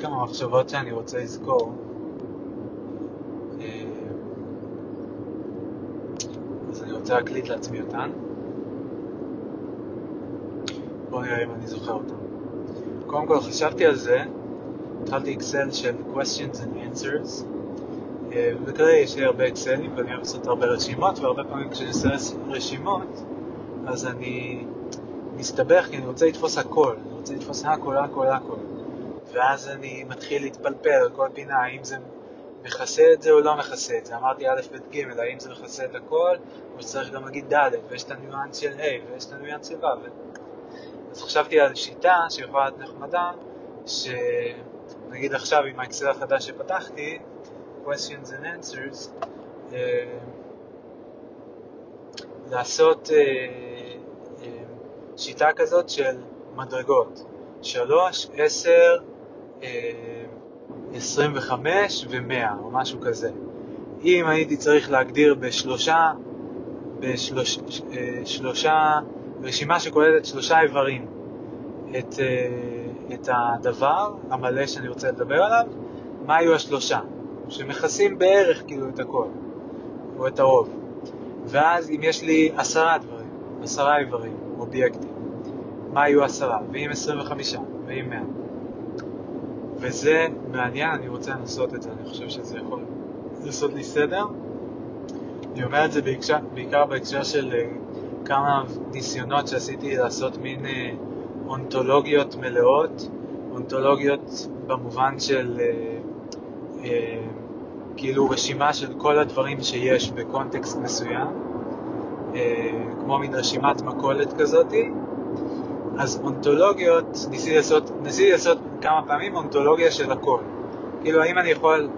כמה מחשבות שאני רוצה לזכור. אה, אז אני רוצה להקליט לעצמי אותן. בואו נראה אם אני זוכר אותן. קודם כל חשבתי על זה, התחלתי אקסל של questions and answers. אה, וכרגע יש לי הרבה אקסלים ואני אוהב לעשות הרבה רשימות, והרבה פעמים כשאני עושה רשימות, אז אני מסתבך כי אני רוצה לתפוס הכל, אני רוצה לתפוס הכל, הכל, הכל. ואז אני מתחיל להתפלפל על כל פינה, האם זה מכסה את זה או לא מכסה את זה. אמרתי א', ב', ג', האם זה מכסה את הכל, או שצריך גם להגיד ד', ויש את הניואנס של ה', ויש את הניואנס של ו'. אז חשבתי על שיטה שיכולה להיות נחמדה, שנגיד עכשיו עם האקסל החדש שפתחתי, questions and answers, אה, לעשות אה, אה, שיטה כזאת של מדרגות, 3, 10, 25 ו-100 או משהו כזה. אם הייתי צריך להגדיר בשלושה, בשלוש, שלושה, רשימה שכוללת שלושה איברים את, את הדבר המלא שאני רוצה לדבר עליו, מה היו השלושה? שמכסים בערך כאילו את הכל, או את הרוב. ואז אם יש לי עשרה דברים, עשרה איברים, אובייקטים, מה יהיו עשרה? ואם עשרים וחמישה, ואם מאה. וזה מעניין, אני רוצה לנסות את זה, אני חושב שזה יכול לעשות לי סדר. אני אומר את זה בעיקר, בעיקר בהקשר של uh, כמה ניסיונות שעשיתי לעשות מין uh, אונתולוגיות מלאות, אונתולוגיות במובן של uh, כאילו רשימה של כל הדברים שיש בקונטקסט מסוים, אה, כמו מין רשימת מכולת כזאתי. אז אונתולוגיות, ניסיתי לעשות, ניסיתי לעשות כמה פעמים אונתולוגיה של הכל. כאילו, האם אני יכול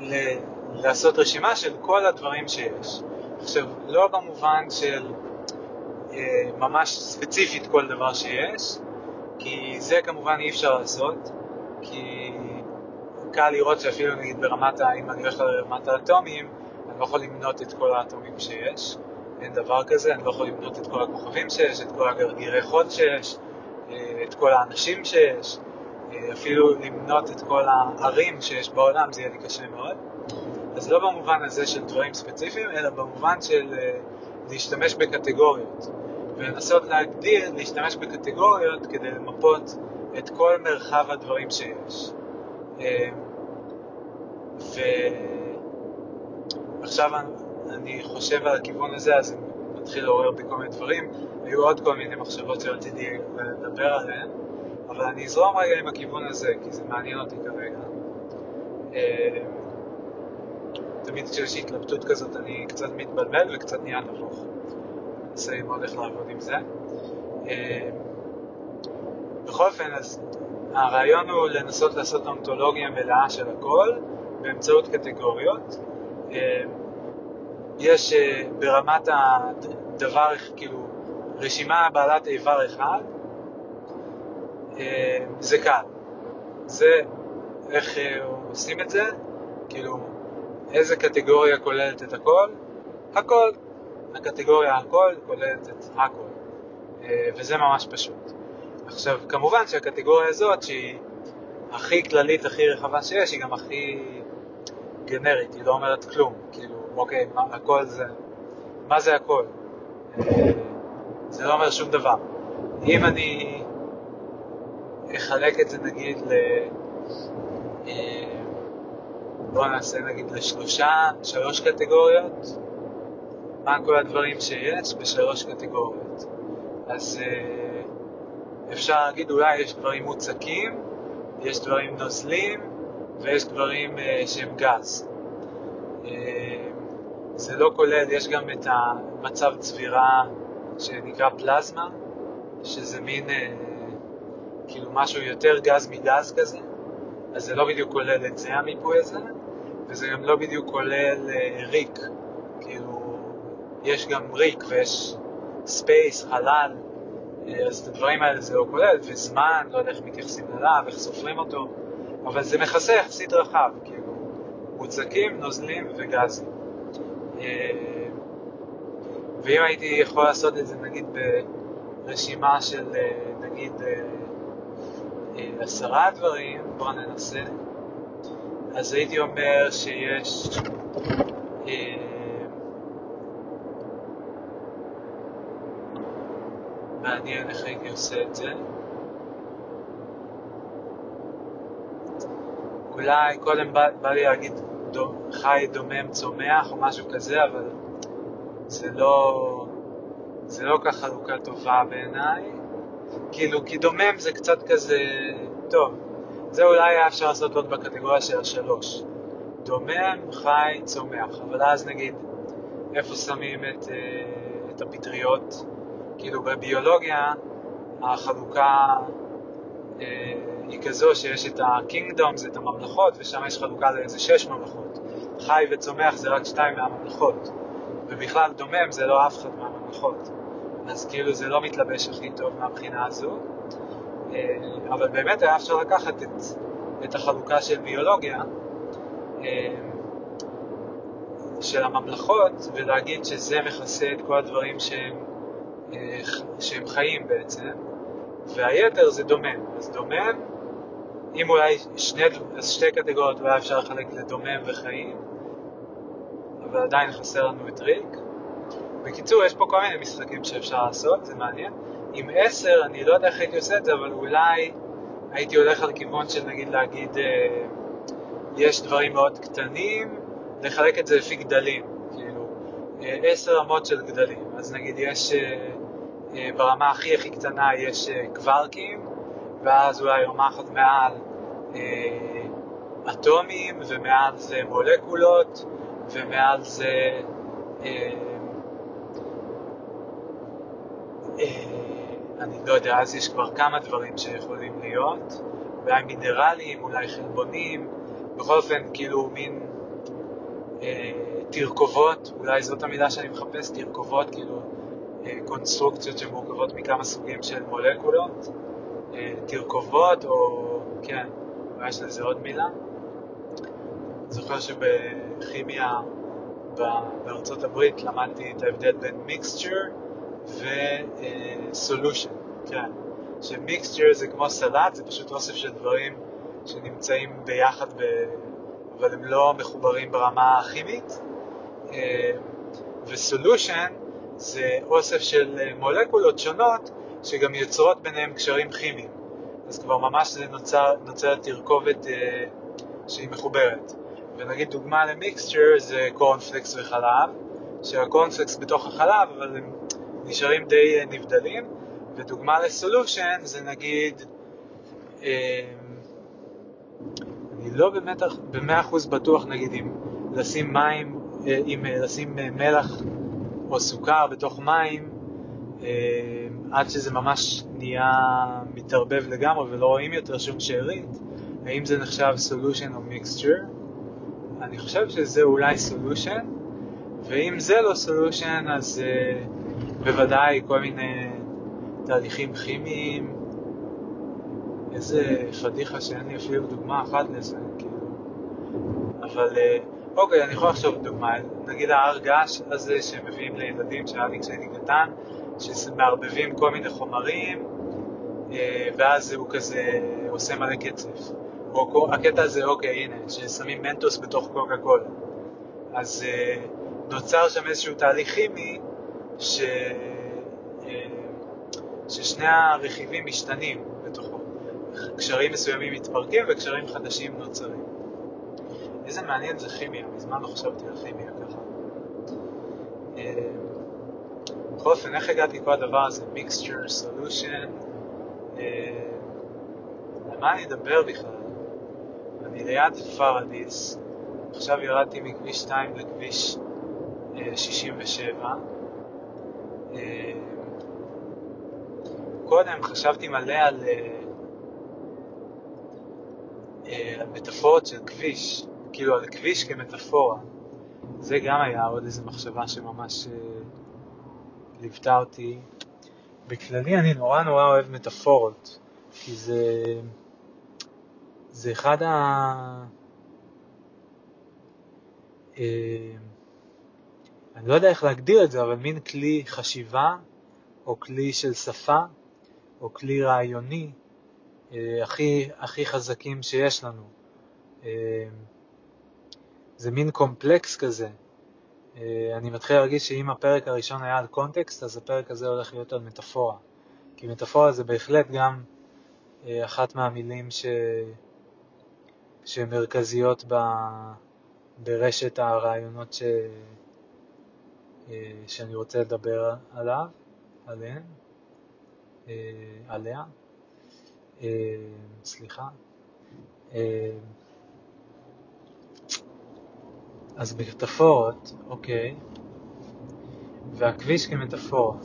ל- לעשות רשימה של כל הדברים שיש. עכשיו, לא במובן של אה, ממש ספציפית כל דבר שיש, כי זה כמובן אי אפשר לעשות, כי קל לראות שאפילו נגיד ברמת, אם אני הולך לרמת האטומים, אני לא יכול למנות את כל האטומים שיש, אין דבר כזה, אני לא יכול למנות את כל הכוכבים שיש, את כל הגרגירי חול שיש, אה, את כל האנשים שיש, אה, אפילו למנות את כל הערים שיש בעולם, זה יהיה לי קשה מאוד. אז לא במובן הזה של דברים ספציפיים, אלא במובן של אה, להשתמש בקטגוריות. ולנסות להגדיר, להשתמש בקטגוריות כדי למפות את כל מרחב הדברים שיש. ועכשיו אני חושב על הכיוון הזה, אז אני מתחיל לעורר בי כל מיני דברים. היו עוד כל מיני מחשבות שרציתי לדבר עליהן, אבל אני אזרום רגע עם הכיוון הזה, כי זה מעניין אותי כרגע. אה, תמיד כשיש התלבטות כזאת אני קצת מתבלבל וקצת נהיה נבוך. ננסה ללמוד איך לעבוד עם זה. אה, בכל אופן, אז הרעיון הוא לנסות לעשות אונתולוגיה מלאה של הכל באמצעות קטגוריות. אה, יש אה, ברמת הדבר, כאילו, רשימה בעלת איבר אחד, אה, זה קל. זה, איך עושים את זה? כאילו, איזה קטגוריה כוללת את הכל? הכל. הקטגוריה הכל כוללת את הכל. וזה ממש פשוט. עכשיו, כמובן שהקטגוריה הזאת, שהיא הכי כללית, הכי רחבה שיש, היא גם הכי גנרית, היא לא אומרת כלום. כאילו, אוקיי, מה, הכל זה... מה זה הכל? זה לא אומר שום דבר. אם אני אחלק את זה נגיד ל... אה, בואו נעשה נגיד לשלושה, שלוש קטגוריות, מה כל הדברים שיש בשלוש קטגוריות. אז אה, אפשר להגיד אולי יש דברים מוצקים, יש דברים נוזלים ויש דברים שהם גז. זה לא כולל, יש גם את המצב צבירה שנקרא פלזמה, שזה מין uh, כאילו משהו יותר גז מגז כזה, אז זה לא בדיוק כולל את זה המיפוי הזה, וזה גם לא בדיוק כולל אה, ריק, כאילו יש גם ריק ויש space, חלל, אז את הדברים האלה זה לא כולל, וזמן, לא יודע איך מתייחסים אליו, איך סופרים אותו, אבל זה מכסה יחסית רחב, כאילו, מוצקים, נוזלים וגזים. אה, ואם הייתי יכול לעשות את זה נגיד ברשימה של אה, נגיד עשרה דברים, בואו ננסה. אז הייתי אומר שיש אה, מעניין איך הייתי עושה את זה. אולי קודם בא, בא לי להגיד חי דומם צומח או משהו כזה, אבל זה לא, זה לא כך חלוקה טובה בעיניי. כאילו, כי דומם זה קצת כזה, טוב, זה אולי היה אפשר לעשות עוד בקטגוריה של השלוש. דומם, חי, צומח, אבל אז נגיד, איפה שמים את, אה, את הפטריות? כאילו בביולוגיה החלוקה אה, היא כזו שיש את ה-kingdoms, את הממלכות, ושם יש חלוקה לאיזה שש ממלכות. חי וצומח זה רק שתיים מהממלכות, ובכלל דומם זה לא אף אחד מהממלכות. אז כאילו זה לא מתלבש הכי טוב מהבחינה הזו. אה, אבל באמת היה אפשר לקחת את, את החלוקה של ביולוגיה, אה, של הממלכות, ולהגיד שזה מכסה את כל הדברים שהם, אה, שהם חיים בעצם, והיתר זה דומם. אז דומם, אם אולי שני, שתי קטגוריות אולי אפשר לחלק לדומם וחיים, אבל עדיין חסר לנו את ריק. בקיצור, יש פה כל מיני משחקים שאפשר לעשות, זה מעניין. עם 10, אני לא יודע איך הייתי עושה את זה, אבל אולי הייתי הולך על כיוון של נגיד להגיד, אה, יש דברים מאוד קטנים, לחלק את זה לפי גדלים, כאילו, 10 אה, רמות של גדלים. אז נגיד יש, אה, אה, ברמה הכי הכי קטנה יש אה, קווארקים, ואז אולי רמה אחת מעל אה, אטומים, ומעל זה מולקולות, ומעל זה... אה, אה, אני לא יודע, אז יש כבר כמה דברים שיכולים להיות, אולי מינרלים, אולי חלבונים, בכל אופן, כאילו מין אה, תרכובות, אולי זאת המילה שאני מחפש, תרכובות, כאילו אה, קונסטרוקציות שמורכבות מכמה סוגים של מולקולות, אה, תרכובות, או כן, אולי יש לזה עוד מילה. זוכר שבכימיה בארצות הברית למדתי את ההבדל בין מיקסצ'ר וסולושן, כן. שמיקסצ'ר זה כמו סלט, זה פשוט אוסף של דברים שנמצאים ביחד, ב... אבל הם לא מחוברים ברמה הכימית. אה, וסולושן זה אוסף של מולקולות שונות שגם יוצרות ביניהם קשרים כימיים. אז כבר ממש זה נוצר, נוצרת תרכובת אה, שהיא מחוברת. ונגיד דוגמה למיקסצ'ר זה קורנפלקס וחלב, שהקורנפלקס בתוך החלב, אבל הם נשארים די אה, נבדלים, ודוגמה לסולושן זה נגיד, אה, אני לא במאה אחוז בטוח נגיד אם לשים מים, אה, אם לשים מלח או סוכר בתוך מים, עד שזה ממש נהיה מתערבב לגמרי ולא רואים יותר שום שארית, האם זה נחשב solution או mixture? אני חושב שזה אולי solution, ואם זה לא סולושן אז אה, בוודאי כל מיני תהליכים כימיים, איזה פדיחה שאין לי אפילו דוגמה אחת לזה, כאילו. אבל uh, אוקיי, אני יכול לחשוב דוגמה, נגיד ההר געש הזה שמביאים לילדים שהיה לי כשהייתי קטן, שמערבבים כל מיני חומרים, אה, ואז הוא כזה עושה מלא קצף. או הקטע הזה, אוקיי, הנה, ששמים מנטוס בתוך קוקה קולה. אז אה, נוצר שם איזשהו תהליך כימי ש... אה, ששני הרכיבים משתנים בתוכו. קשרים מסוימים מתפרקים וקשרים חדשים נוצרים. איזה מעניין זה כימיה, מזמן לא חשבתי על כימיה ככה. בכל אופן, איך הגעתי כל הדבר הזה? mixture, solution, על מה אני אדבר בכלל? אני ליד פרדיס, עכשיו ירדתי מכביש 2 לכביש 67. קודם חשבתי מלא על מטאפורות של כביש, כאילו על כביש כמטאפורה. זה גם היה עוד איזו מחשבה שממש ליוותה אותי. בכללי אני נורא נורא אוהב מטאפורות, כי זה, זה אחד ה... אה, אני לא יודע איך להגדיר את זה, אבל מין כלי חשיבה, או כלי של שפה, או כלי רעיוני, אה, הכי, הכי חזקים שיש לנו. אה, זה מין קומפלקס כזה. אה, אני מתחיל להרגיש שאם הפרק הראשון היה על קונטקסט, אז הפרק הזה הולך להיות על מטאפורה. כי מטאפורה זה בהחלט גם אחת מהמילים ש... שמרכזיות ב... ברשת הרעיונות ש... שאני רוצה לדבר עליו, עליהן, עליה. אה, סליחה. אה, אז מטאפורות, אוקיי, והכביש כמטאפורה.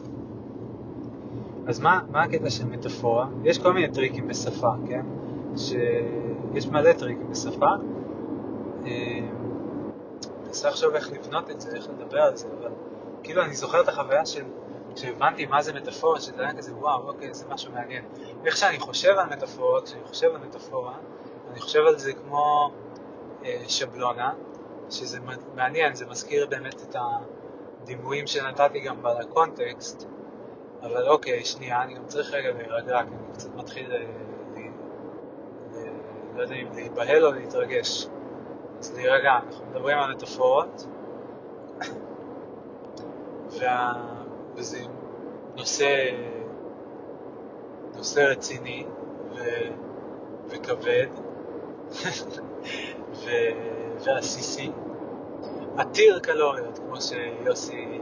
אז מה, מה הקטע של מטאפורה? יש כל מיני טריקים בשפה, כן? שיש מלא טריקים בשפה. מנסה לחשוב איך לבנות את זה, איך לדבר על זה, אבל כאילו אני זוכר את החוויה של כשהבנתי מה זה מטאפורה, שזה היה כזה, וואו, אוקיי, זה משהו מעניין. איך שאני חושב על מטאפורה, כשאני חושב על מטאפורה, אני חושב על זה כמו אה, שבלונה, שזה מעניין, זה מזכיר באמת את הדימויים שנתתי גם בקונטקסט, אבל אוקיי, שנייה, אני גם צריך רגע להירגע, כי אני קצת מתחיל, ל... ל... ל... לא יודע אם להיבהל או להתרגש. אז להירגע, אנחנו מדברים על מטאפורות, וה... וזה נושא, נושא רציני ו, וכבד ו, ועסיסי, עתיר קלוריות, כמו שיוסי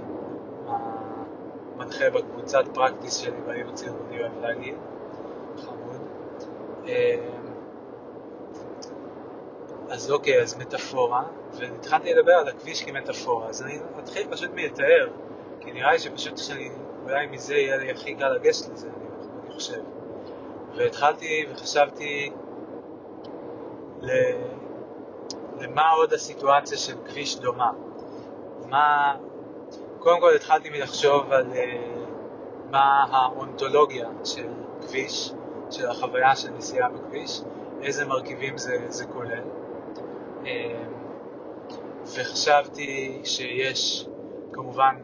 המנחה בקבוצת פרקטיס שלי בייעוץ ארגוני אוהב להגיד, חמוד. אמ, אז אוקיי, אז מטאפורה, והתחלתי לדבר על הכביש כמטאפורה, אז אני אתחיל פשוט מלתאר כי נראה לי שפשוט שאני, אולי מזה יהיה לי הכי קל לגשת לזה, אני, אני חושב. והתחלתי וחשבתי. למה עוד הסיטואציה של כביש דומה. מה... קודם כל התחלתי מלחשוב על uh, מה האונתולוגיה של כביש, של החוויה של נסיעה בכביש, איזה מרכיבים זה, זה כולל. Uh, וחשבתי שיש כמובן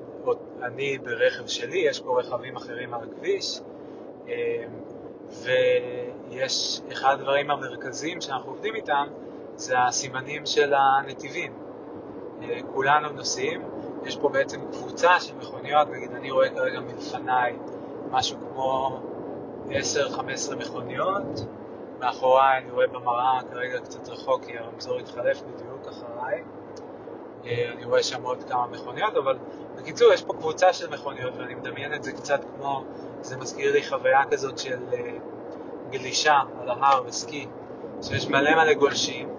אני ברכב שלי, יש פה רכבים אחרים על הכביש, אמ, ויש אחד הדברים המרכזיים שאנחנו עובדים איתם, זה הסימנים של הנתיבים. אה, כולנו נוסעים, יש פה בעצם קבוצה של מכוניות, נגיד אני רואה כרגע מלפניי משהו כמו 10-15 מכוניות, מאחוריי אני רואה במראה כרגע קצת רחוק כי הרמזור התחלף בדיוק אחריי. אה, אני רואה שם עוד כמה מכוניות, אבל בקיצור, יש פה קבוצה של מכוניות, ואני מדמיין את זה קצת כמו, זה מזכיר לי חוויה כזאת של uh, גלישה על ההר וסקי, שיש מלא מלא גולשים,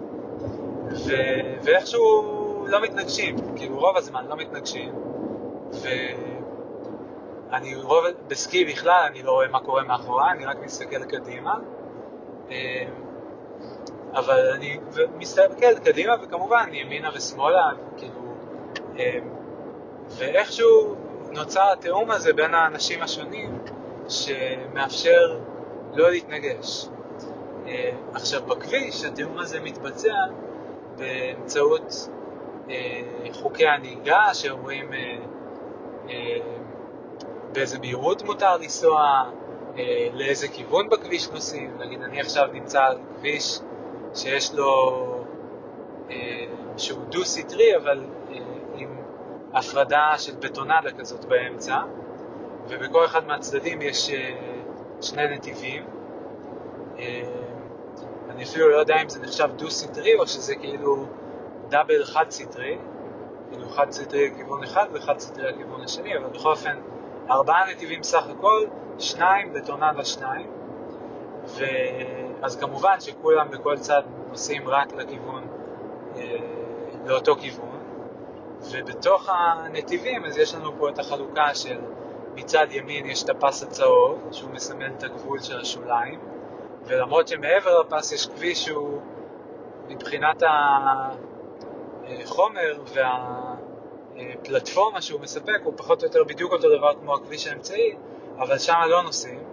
ו... ואיכשהו לא מתנגשים, כאילו רוב הזמן לא מתנגשים, ואני רוב, בסקי בכלל אני לא רואה מה קורה מאחוריי, אני רק מסתכל קדימה, אה, אבל אני מסתכל קדימה וכמובן ימינה ושמאלה, כאילו, אה, ואיכשהו נוצר התיאום הזה בין האנשים השונים שמאפשר לא להתנגש. אה, עכשיו בכביש התיאום הזה מתבצע באמצעות אה, חוקי הנהיגה שאומרים באיזה מהירות מותר לנסוע, לאיזה כיוון בכביש נוסעים. נגיד אני עכשיו נמצא על כביש שיש לו, אה, שהוא דו-סטרי, אבל אה, עם הפרדה של בטונדה כזאת באמצע, ובכל אחד מהצדדים יש אה, שני נתיבים. אני אפילו לא יודע אם זה נחשב דו-סטרי או שזה כאילו double חד-סטרי, כאילו חד-סטרי לכיוון אחד וחד-סטרי לכיוון השני, אבל בכל אופן ארבעה נתיבים סך הכל, שניים בטונדה שניים. אז כמובן שכולם בכל צד נוסעים רק לכיוון, אה, לאותו כיוון, ובתוך הנתיבים אז יש לנו פה את החלוקה של מצד ימין יש את הפס הצהוב, שהוא מסמל את הגבול של השוליים, ולמרות שמעבר לפס יש כביש שהוא מבחינת החומר והפלטפורמה שהוא מספק, הוא פחות או יותר בדיוק אותו דבר כמו הכביש האמצעי, אבל שם לא נוסעים,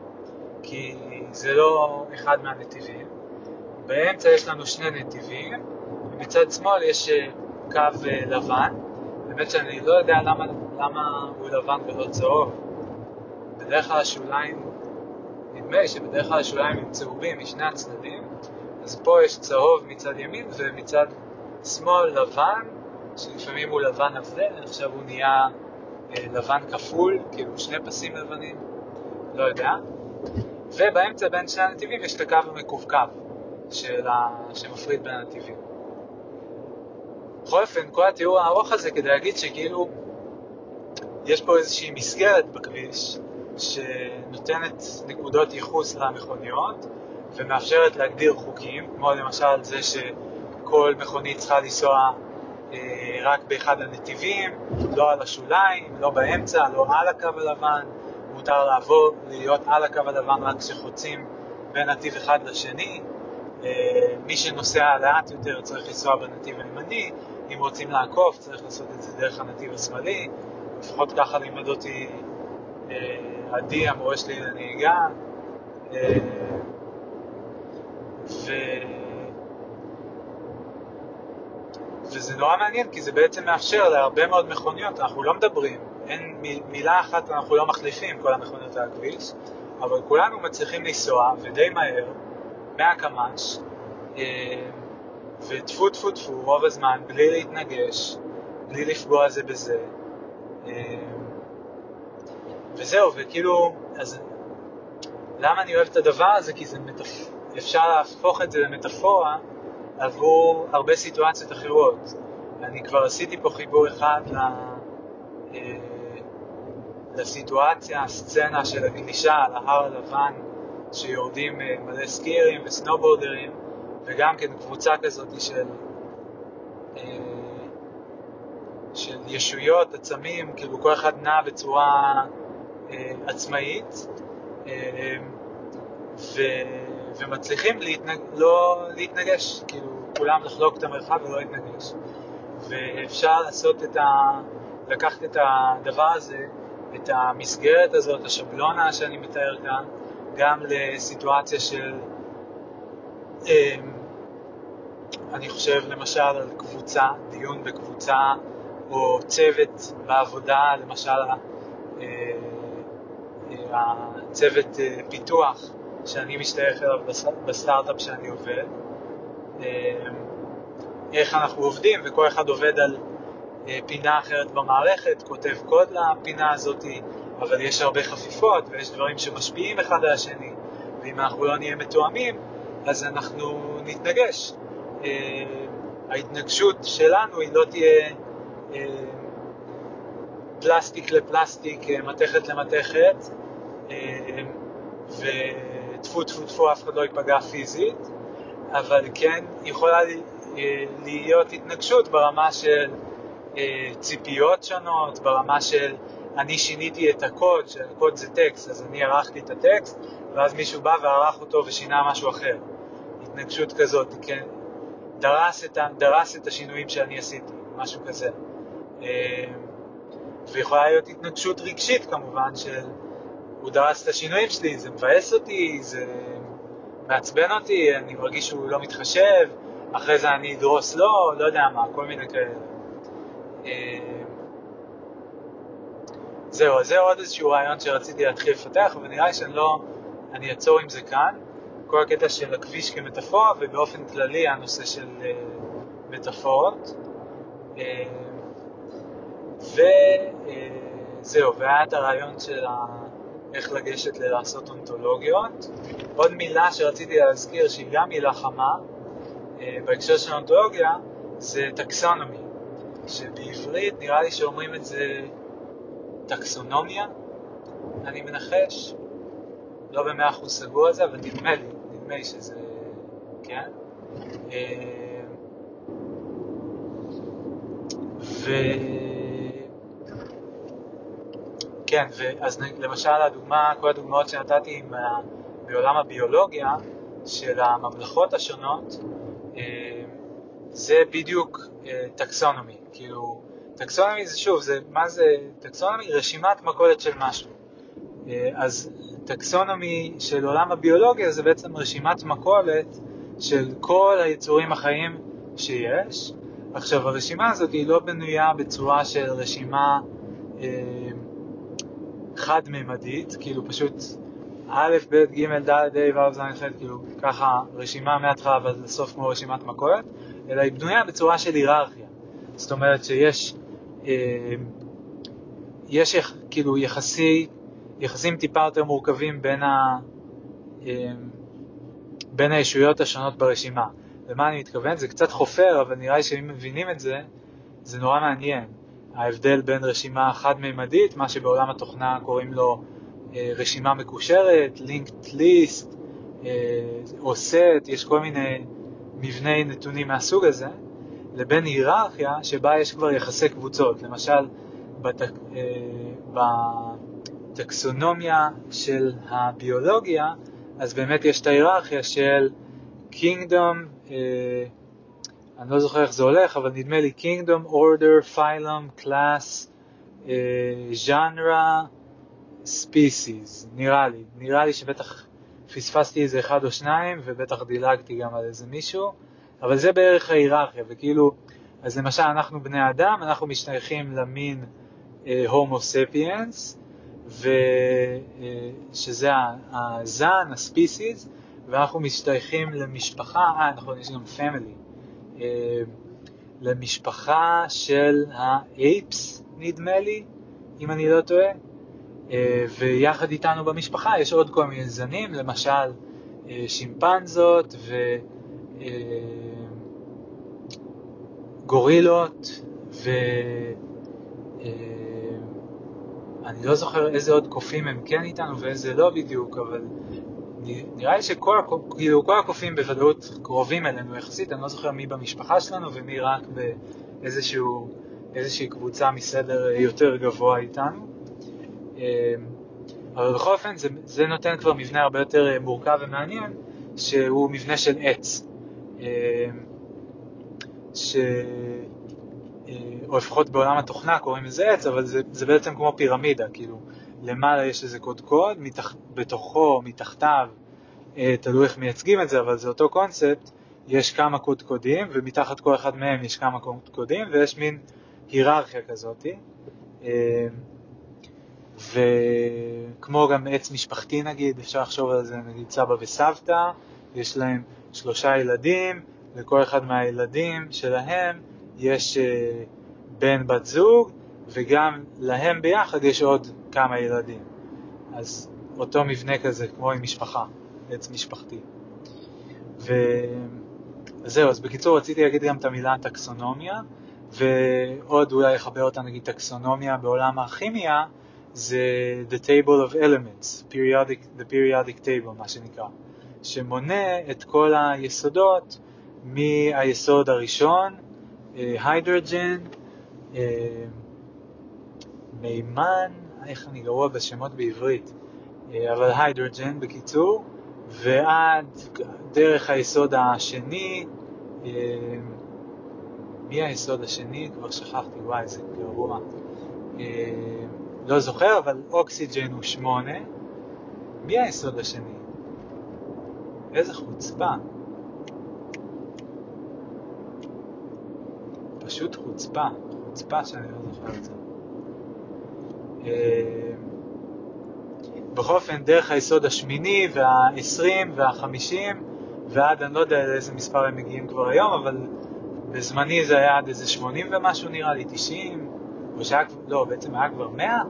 כי זה לא אחד מהנתיבים. באמצע יש לנו שני נתיבים, ובצד שמאל יש אה, קו אה, לבן. באמת שאני לא יודע למה, למה הוא לבן ולא צהוב. בדרך כלל השוליים נדמה שבדרך כלל השוליים הם צהובים משני הצדדים, אז פה יש צהוב מצד ימין ומצד שמאל לבן, שלפעמים הוא לבן עבה, עכשיו הוא נהיה אה, לבן כפול, כאילו שני פסים לבנים, לא יודע. ובאמצע בין שני הנתיבים יש את הקו המקווקו שמפריד בין הנתיבים. בכל אופן, כל התיאור הארוך הזה כדי להגיד שכאילו יש פה איזושהי מסגרת בכביש שנותנת נקודות ייחוס למכוניות ומאפשרת להגדיר חוקים, כמו למשל זה שכל מכונית צריכה לנסוע אה, רק באחד הנתיבים, לא על השוליים, לא באמצע, לא על הקו הלבן, מותר לעבור, להיות על הקו הלבן רק כשחוצים בין נתיב אחד לשני. אה, מי שנוסע לאט יותר צריך לנסוע בנתיב הימני, אם רוצים לעקוף צריך לעשות את זה דרך הנתיב השמאלי, לפחות ככה לימד אותי אה, עדי, המורה שלי לנהיגה. אה, ו... וזה נורא מעניין, כי זה בעצם מאפשר להרבה מאוד מכוניות, אנחנו לא מדברים, אין מילה אחת אנחנו לא מחליפים כל המכוניות על הכביש, אבל כולנו מצליחים לנסוע, ודי מהר, מהקמ"ש, אה, וטפו טפו טפו רוב הזמן, בלי להתנגש, בלי לפגוע זה בזה. וזהו, וכאילו, אז למה אני אוהב את הדבר הזה? כי זה מטפ... אפשר להפוך את זה למטאפורה עבור הרבה סיטואציות אחרות. אני כבר עשיתי פה חיבור אחד ל... אה, לסיטואציה, הסצנה של הגלישה על ההר הלבן, שיורדים אה, מלא סקיירים וסנובורדרים, וגם כן קבוצה כזאת של, אה, של ישויות, עצמים, כאילו כל אחד נע בצורה עצמאית, ו... ומצליחים להתנג... לא להתנגש, כאילו כולם לחלוק את המרחב ולא להתנגש. ואפשר לעשות את ה... לקחת את הדבר הזה, את המסגרת הזאת, השבלונה שאני מתאר כאן, גם לסיטואציה של, אמ, אני חושב למשל על קבוצה, דיון בקבוצה, או צוות בעבודה, למשל אה, אה, הצוות אה, פיתוח שאני משתייך אליו בסטארט-אפ שאני עובד, אמ, איך אנחנו עובדים, וכל אחד עובד על אה, פינה אחרת במערכת, כותב קוד לפינה הזאת, אבל יש הרבה חפיפות ויש דברים שמשפיעים אחד על השני, ואם אנחנו לא נהיה מתואמים, אז אנחנו נתנגש. ההתנגשות שלנו היא לא תהיה פלסטיק לפלסטיק, אה, מתכת למתכת, ו... טפו טפו טפו אף אחד לא ייפגע פיזית, אבל כן יכולה להיות התנגשות ברמה של אה, ציפיות שונות, ברמה של אני שיניתי את הקוד, שהקוד זה טקסט, אז אני ערכתי את הטקסט, ואז מישהו בא וערך אותו ושינה משהו אחר. התנגשות כזאת, כן, דרס את, דרס את השינויים שאני עשיתי, משהו כזה. אה, ויכולה להיות התנגשות רגשית כמובן, של הוא דרס את השינויים שלי, זה מבאס אותי, זה מעצבן אותי, אני מרגיש שהוא לא מתחשב, אחרי זה אני אדרוס לו, לא יודע מה, כל מיני כאלה. אה, זהו, אז זה עוד איזשהו רעיון שרציתי להתחיל לפתח, ונראה לי שאני לא, אני אעצור עם זה כאן. כל הקטע של הכביש כמטאפורה, ובאופן כללי הנושא של uh, מטאפורות. Uh, וזהו, uh, והיה את הרעיון של ה... איך לגשת ללעשות אונתולוגיות. עוד מילה שרציתי להזכיר, שהיא גם מילה חמה, אה, בהקשר של אונתולוגיה, זה טקסונומי, שבעברית נראה לי שאומרים את זה טקסונומיה, אני מנחש, לא במאה אחוז סגור על זה, אבל נדמה לי, נדמה לי שזה, כן? אה, ו... כן, אז למשל הדוגמה, כל הדוגמאות שנתתי מעולם הביולוגיה של הממלכות השונות, אה, זה בדיוק אה, טקסונומי, כאילו, טקסונומי זה שוב, זה, מה זה טקסונומי? רשימת מכולת של משהו. אה, אז טקסונומי של עולם הביולוגיה זה בעצם רשימת מכולת של כל היצורים החיים שיש. עכשיו, הרשימה הזאת היא לא בנויה בצורה של רשימה אה, חד-ממדית, כאילו פשוט א', ב', ג', ד', ה', ו', ז', ח', כאילו ככה רשימה מההתחלה ועד לסוף כמו רשימת מכולת, אלא היא בנויה בצורה של היררכיה. זאת אומרת שיש אה, יש כאילו יחסי, יחסים טיפה יותר מורכבים בין, ה, אה, בין הישויות השונות ברשימה. למה אני מתכוון? זה קצת חופר, אבל נראה לי שאם מבינים את זה, זה נורא מעניין. ההבדל בין רשימה חד-מימדית, מה שבעולם התוכנה קוראים לו אה, רשימה מקושרת, linked list, אה, או set, יש כל מיני מבני נתונים מהסוג הזה, לבין היררכיה שבה יש כבר יחסי קבוצות. למשל, בתק... אה, בטקסונומיה של הביולוגיה, אז באמת יש את ההיררכיה של Kingdom, אני לא זוכר איך זה הולך, אבל נדמה לי Kingdom, Order, Phylum, Class, Genre, Species, נראה לי. נראה לי שבטח פספסתי איזה אחד או שניים, ובטח דילגתי גם על איזה מישהו, אבל זה בערך ההיררכיה, וכאילו, אז למשל אנחנו בני אדם, אנחנו משתייכים למין הומו uh, ספיאנס, שזה הזן, הספיסיס, ואנחנו משתייכים למשפחה, אה, נכון, יש גם פמילי, uh, למשפחה של האייפס, נדמה לי, אם אני לא טועה, uh, ויחד איתנו במשפחה יש עוד כל מיני זנים, למשל uh, שימפנזות וגורילות, ו... אני לא זוכר איזה עוד קופים הם כן איתנו ואיזה לא בדיוק, אבל נראה לי שכל כאילו, הקופים בוודאות קרובים אלינו יחסית, אני לא זוכר מי במשפחה שלנו ומי רק באיזושהי קבוצה מסדר יותר גבוה איתנו. אמ, אבל בכל אופן זה, זה נותן כבר מבנה הרבה יותר מורכב ומעניין, שהוא מבנה של עץ. אמ, ש... או לפחות בעולם התוכנה קוראים לזה עץ, אבל זה, זה בעצם כמו פירמידה, כאילו למעלה יש איזה קודקוד, מתח, בתוכו, מתחתיו, אה, תלוי איך מייצגים את זה, אבל זה אותו קונספט, יש כמה קודקודים, ומתחת כל אחד מהם יש כמה קודקודים, ויש מין היררכיה כזאת. אה, וכמו גם עץ משפחתי נגיד, אפשר לחשוב על זה, נגיד סבא וסבתא, יש להם שלושה ילדים, לכל אחד מהילדים שלהם יש אה, בן בת זוג, וגם להם ביחד יש עוד כמה ילדים. אז אותו מבנה כזה, כמו עם משפחה, עץ משפחתי. וזהו, אז בקיצור רציתי להגיד גם את המילה טקסונומיה, ועוד אולי לחבר אותה נגיד טקסונומיה בעולם הכימיה, זה The Table of Elements, periodic, The Periodic Table, מה שנקרא, שמונה את כל היסודות מהיסוד הראשון, היידרוג'ן, uh, אה, מימן, איך אני גרוע בשמות בעברית, אה, אבל היידרוג'ן בקיצור, ועד דרך היסוד השני, אה, מי היסוד השני? כבר שכחתי, וואי, זה גרוע. לא זוכר, אבל אוקסיג'ן הוא שמונה. מי היסוד השני? איזה חוצפה. פשוט חוצפה. חוצפה שאני לא זוכר את זה. אה, בכל אופן, דרך היסוד השמיני והעשרים והחמישים, ועד אני לא יודע לאיזה מספר הם מגיעים כבר היום, אבל בזמני זה היה עד איזה שמונים ומשהו נראה לי, תשעים, או שהיה, לא, בעצם היה כבר מאה?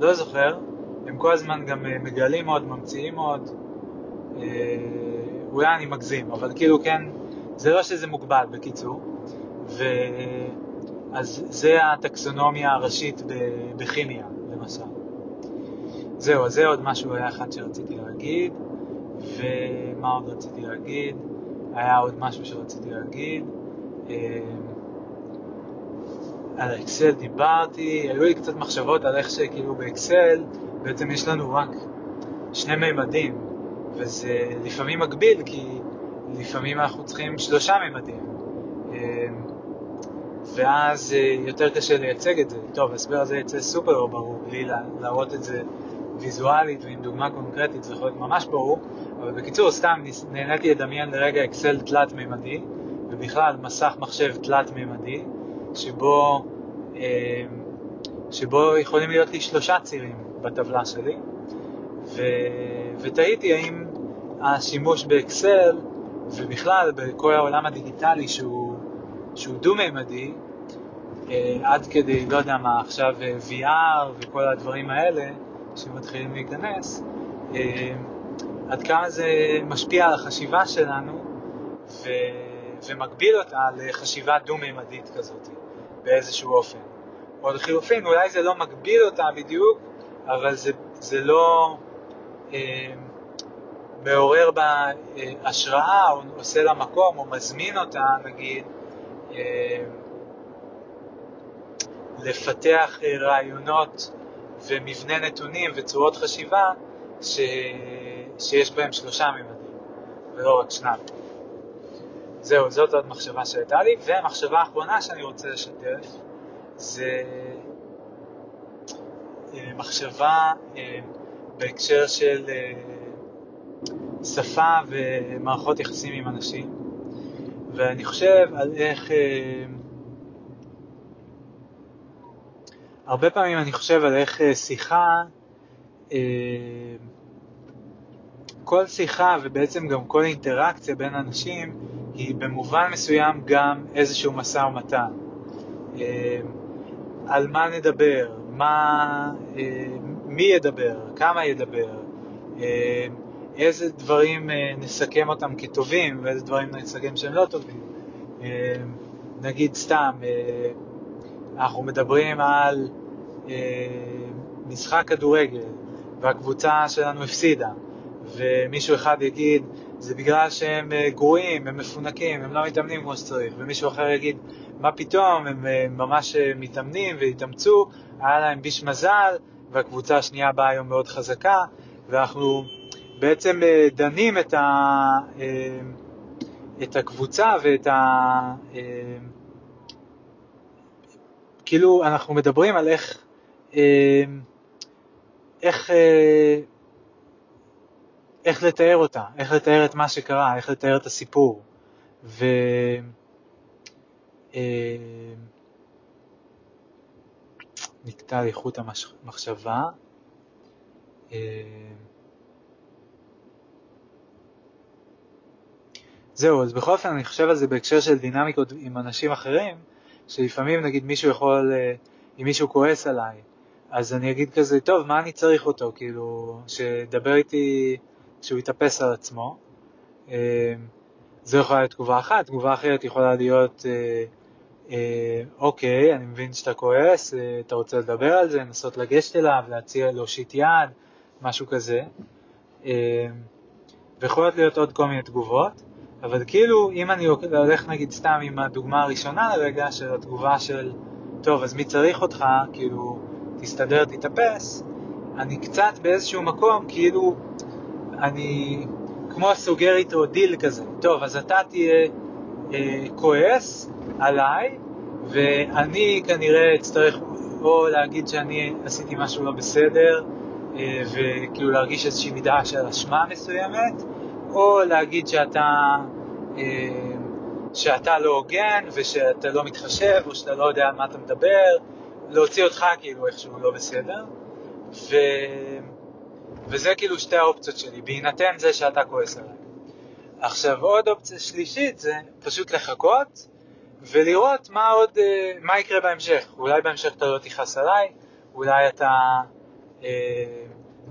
לא זוכר. הם כל הזמן גם אה, מגלים עוד, ממציאים עוד. אה, אולי אני מגזים, אבל כאילו כן, זה לא שזה מוגבל בקיצור. ו... אז זה הטקסונומיה הראשית בכימיה, למשל. זהו, אז זה עוד משהו היה אחד שרציתי להגיד, ומה עוד רציתי להגיד? היה עוד משהו שרציתי להגיד. אמ, על האקסל דיברתי, היו לי קצת מחשבות על איך שכאילו באקסל בעצם יש לנו רק שני מימדים, וזה לפעמים מגביל, כי לפעמים אנחנו צריכים שלושה מימדים. אמ, ואז אה, יותר קשה לייצג את זה. טוב, ההסבר הזה יצא סופר לא ברור, בלי להראות את זה ויזואלית ועם דוגמה קונקרטית, זה יכול להיות ממש ברור, אבל בקיצור, סתם נהניתי לדמיין לרגע אקסל תלת-מימדי, ובכלל מסך מחשב תלת-מימדי, שבו, אה, שבו יכולים להיות לי שלושה צירים בטבלה שלי, ו... ותהיתי האם השימוש באקסל ובכלל בכל העולם הדיגיטלי שהוא, שהוא דו-מימדי, אה, עד כדי, לא יודע מה, עכשיו אה, VR וכל הדברים האלה שמתחילים להיכנס, אה, עד כמה זה משפיע על החשיבה שלנו ו... ומגביל אותה לחשיבה דו-מימדית כזאת, באיזשהו אופן. או לחילופין, אולי זה לא מגביל אותה בדיוק, אבל זה, זה לא אה, מעורר בה אה, השראה, או עושה לה מקום, או מזמין אותה, נגיד, לפתח אה, רעיונות ומבנה נתונים וצורות חשיבה ש... שיש בהם שלושה ממדים, ולא רק שניים. זהו, זאת עוד מחשבה שהייתה לי, והמחשבה האחרונה שאני רוצה לשתף זה אה, מחשבה אה, בהקשר של אה, שפה ומערכות יחסים עם אנשים, ואני חושב על איך... הרבה פעמים אני חושב על איך שיחה, כל שיחה ובעצם גם כל אינטראקציה בין אנשים היא במובן מסוים גם איזשהו משא ומתן. על מה נדבר, מה, אה, מי ידבר, כמה ידבר, אה, איזה דברים אה, נסכם אותם כטובים ואיזה דברים נסכם שהם לא טובים. נגיד סתם, אנחנו מדברים על משחק כדורגל והקבוצה שלנו הפסידה, ומישהו אחד יגיד, זה בגלל שהם גרועים, הם מפונקים, הם לא מתאמנים כמו שצריך, ומישהו אחר יגיד, מה פתאום, הם אה, ממש אה, מתאמנים והתאמצו, היה להם ביש מזל, והקבוצה השנייה באה היום מאוד חזקה, ואנחנו בעצם אה, דנים את, ה, את הקבוצה ואת ה... כאילו אנחנו מדברים על איך, איך, איך לתאר אותה, איך לתאר את מה שקרה, איך לתאר את הסיפור. ו... אה, נקטע על איכות המחשבה. זהו, אז בכל אופן אני חושב על זה בהקשר של דינמיקות עם אנשים אחרים, שלפעמים נגיד מישהו יכול, אה, אם מישהו כועס עליי, אז אני אגיד כזה, טוב, מה אני צריך אותו, כאילו, שידבר איתי, שהוא יתאפס על עצמו. זו יכולה להיות תגובה אחת, תגובה אחרת יכולה להיות, אה, אוקיי, אני מבין שאתה כועס, אה, אתה רוצה לדבר על זה, לנסות לגשת אליו, להציע, להושיט יד, משהו כזה. אה, ויכולות להיות עוד כל מיני תגובות, אבל כאילו, אם אני הולך נגיד סתם עם הדוגמה הראשונה לרגע, של התגובה של, טוב, אז מי צריך אותך, כאילו, תסתדר, תתאפס, אני קצת באיזשהו מקום, כאילו, אני כמו סוגר איתו דיל כזה, טוב, אז אתה תהיה אה, כועס עליי, ואני כנראה אצטרך או להגיד שאני עשיתי משהו לא בסדר, אה, וכאילו להרגיש איזושהי מידה של אשמה מסוימת, או להגיד שאתה, אה, שאתה לא הוגן ושאתה לא מתחשב, או שאתה לא יודע על מה אתה מדבר, להוציא אותך כאילו איכשהו לא בסדר. ו... וזה כאילו שתי האופציות שלי, בהינתן זה שאתה כועס עליי. עכשיו עוד אופציה שלישית זה פשוט לחכות ולראות מה עוד, אה, מה יקרה בהמשך. אולי בהמשך אתה לא תכעס עליי, אולי אתה אה,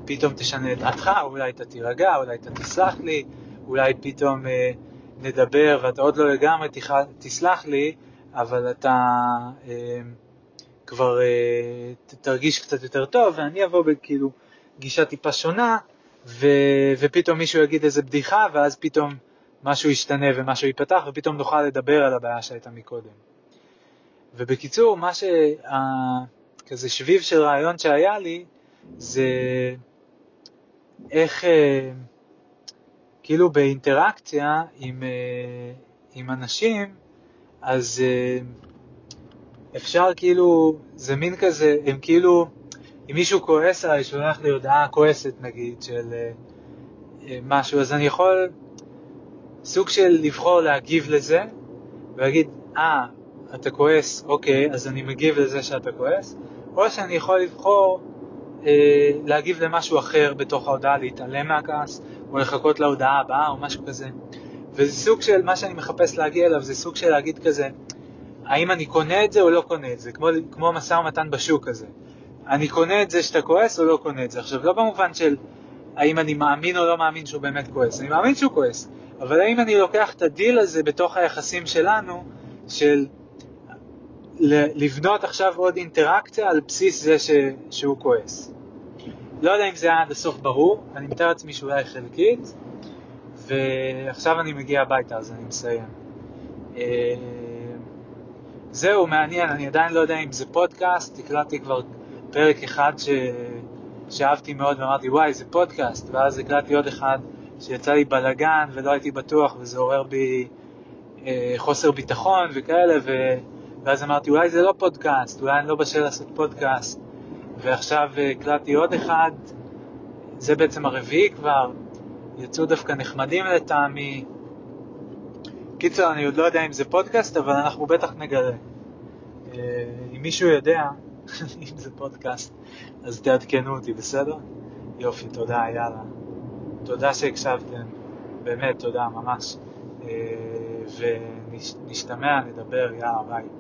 פתאום תשנה את דעתך, אולי אתה תירגע, אולי אתה תסלח לי, אולי פתאום אה, נדבר ואתה עוד לא לגמרי תח... תסלח לי, אבל אתה אה, כבר אה, תרגיש קצת יותר טוב, ואני אבוא בכאילו גישה טיפה שונה, ו... ופתאום מישהו יגיד איזה בדיחה, ואז פתאום משהו ישתנה ומשהו ייפתח, ופתאום נוכל לדבר על הבעיה שהייתה מקודם. ובקיצור, מה ש... כזה שביב של רעיון שהיה לי, זה איך, אה, כאילו באינטראקציה עם, אה, עם אנשים, אז אה, אפשר כאילו, זה מין כזה, הם כאילו, אם מישהו כועס עליי, שולח לי הודעה כועסת נגיד, של משהו, אז אני יכול סוג של לבחור להגיב לזה, ולהגיד, אה, אתה כועס, אוקיי, אז אני מגיב לזה שאתה כועס, או שאני יכול לבחור להגיב למשהו אחר בתוך ההודעה, להתעלם מהכעס, או לחכות להודעה הבאה או משהו כזה. וזה סוג של, מה שאני מחפש להגיע אליו, זה סוג של להגיד כזה, האם אני קונה את זה או לא קונה את זה, כמו, כמו משא ומתן בשוק הזה. אני קונה את זה שאתה כועס או לא קונה את זה. עכשיו, לא במובן של האם אני מאמין או לא מאמין שהוא באמת כועס, אני מאמין שהוא כועס, אבל האם אני לוקח את הדיל הזה בתוך היחסים שלנו, של לבנות עכשיו עוד אינטראקציה על בסיס זה ש... שהוא כועס. לא יודע אם זה היה עד הסוף ברור, אני מתאר לעצמי שאולי חלקית, ועכשיו אני מגיע הביתה אז אני מסיים. אה, זהו, מעניין, אני עדיין לא יודע אם זה פודקאסט, הקלטתי כבר פרק אחד ש... שאהבתי מאוד ואמרתי וואי זה פודקאסט, ואז הקלטתי עוד אחד שיצא לי בלאגן ולא הייתי בטוח וזה עורר בי אה, חוסר ביטחון וכאלה, ו... ואז אמרתי אולי זה לא פודקאסט, אולי אני לא בשל לעשות פודקאסט, ועכשיו הקלטתי עוד אחד, זה בעצם הרביעי כבר, יצאו דווקא נחמדים לטעמי. קיצר, אני עוד לא יודע אם זה פודקאסט, אבל אנחנו בטח נגלה. אה, אם מישהו יודע אם זה פודקאסט, אז תעדכנו אותי, בסדר? יופי, תודה, יאללה. תודה שהקשבתם, באמת, תודה, ממש. אה, ונשתמע, נדבר, יאללה, ביי.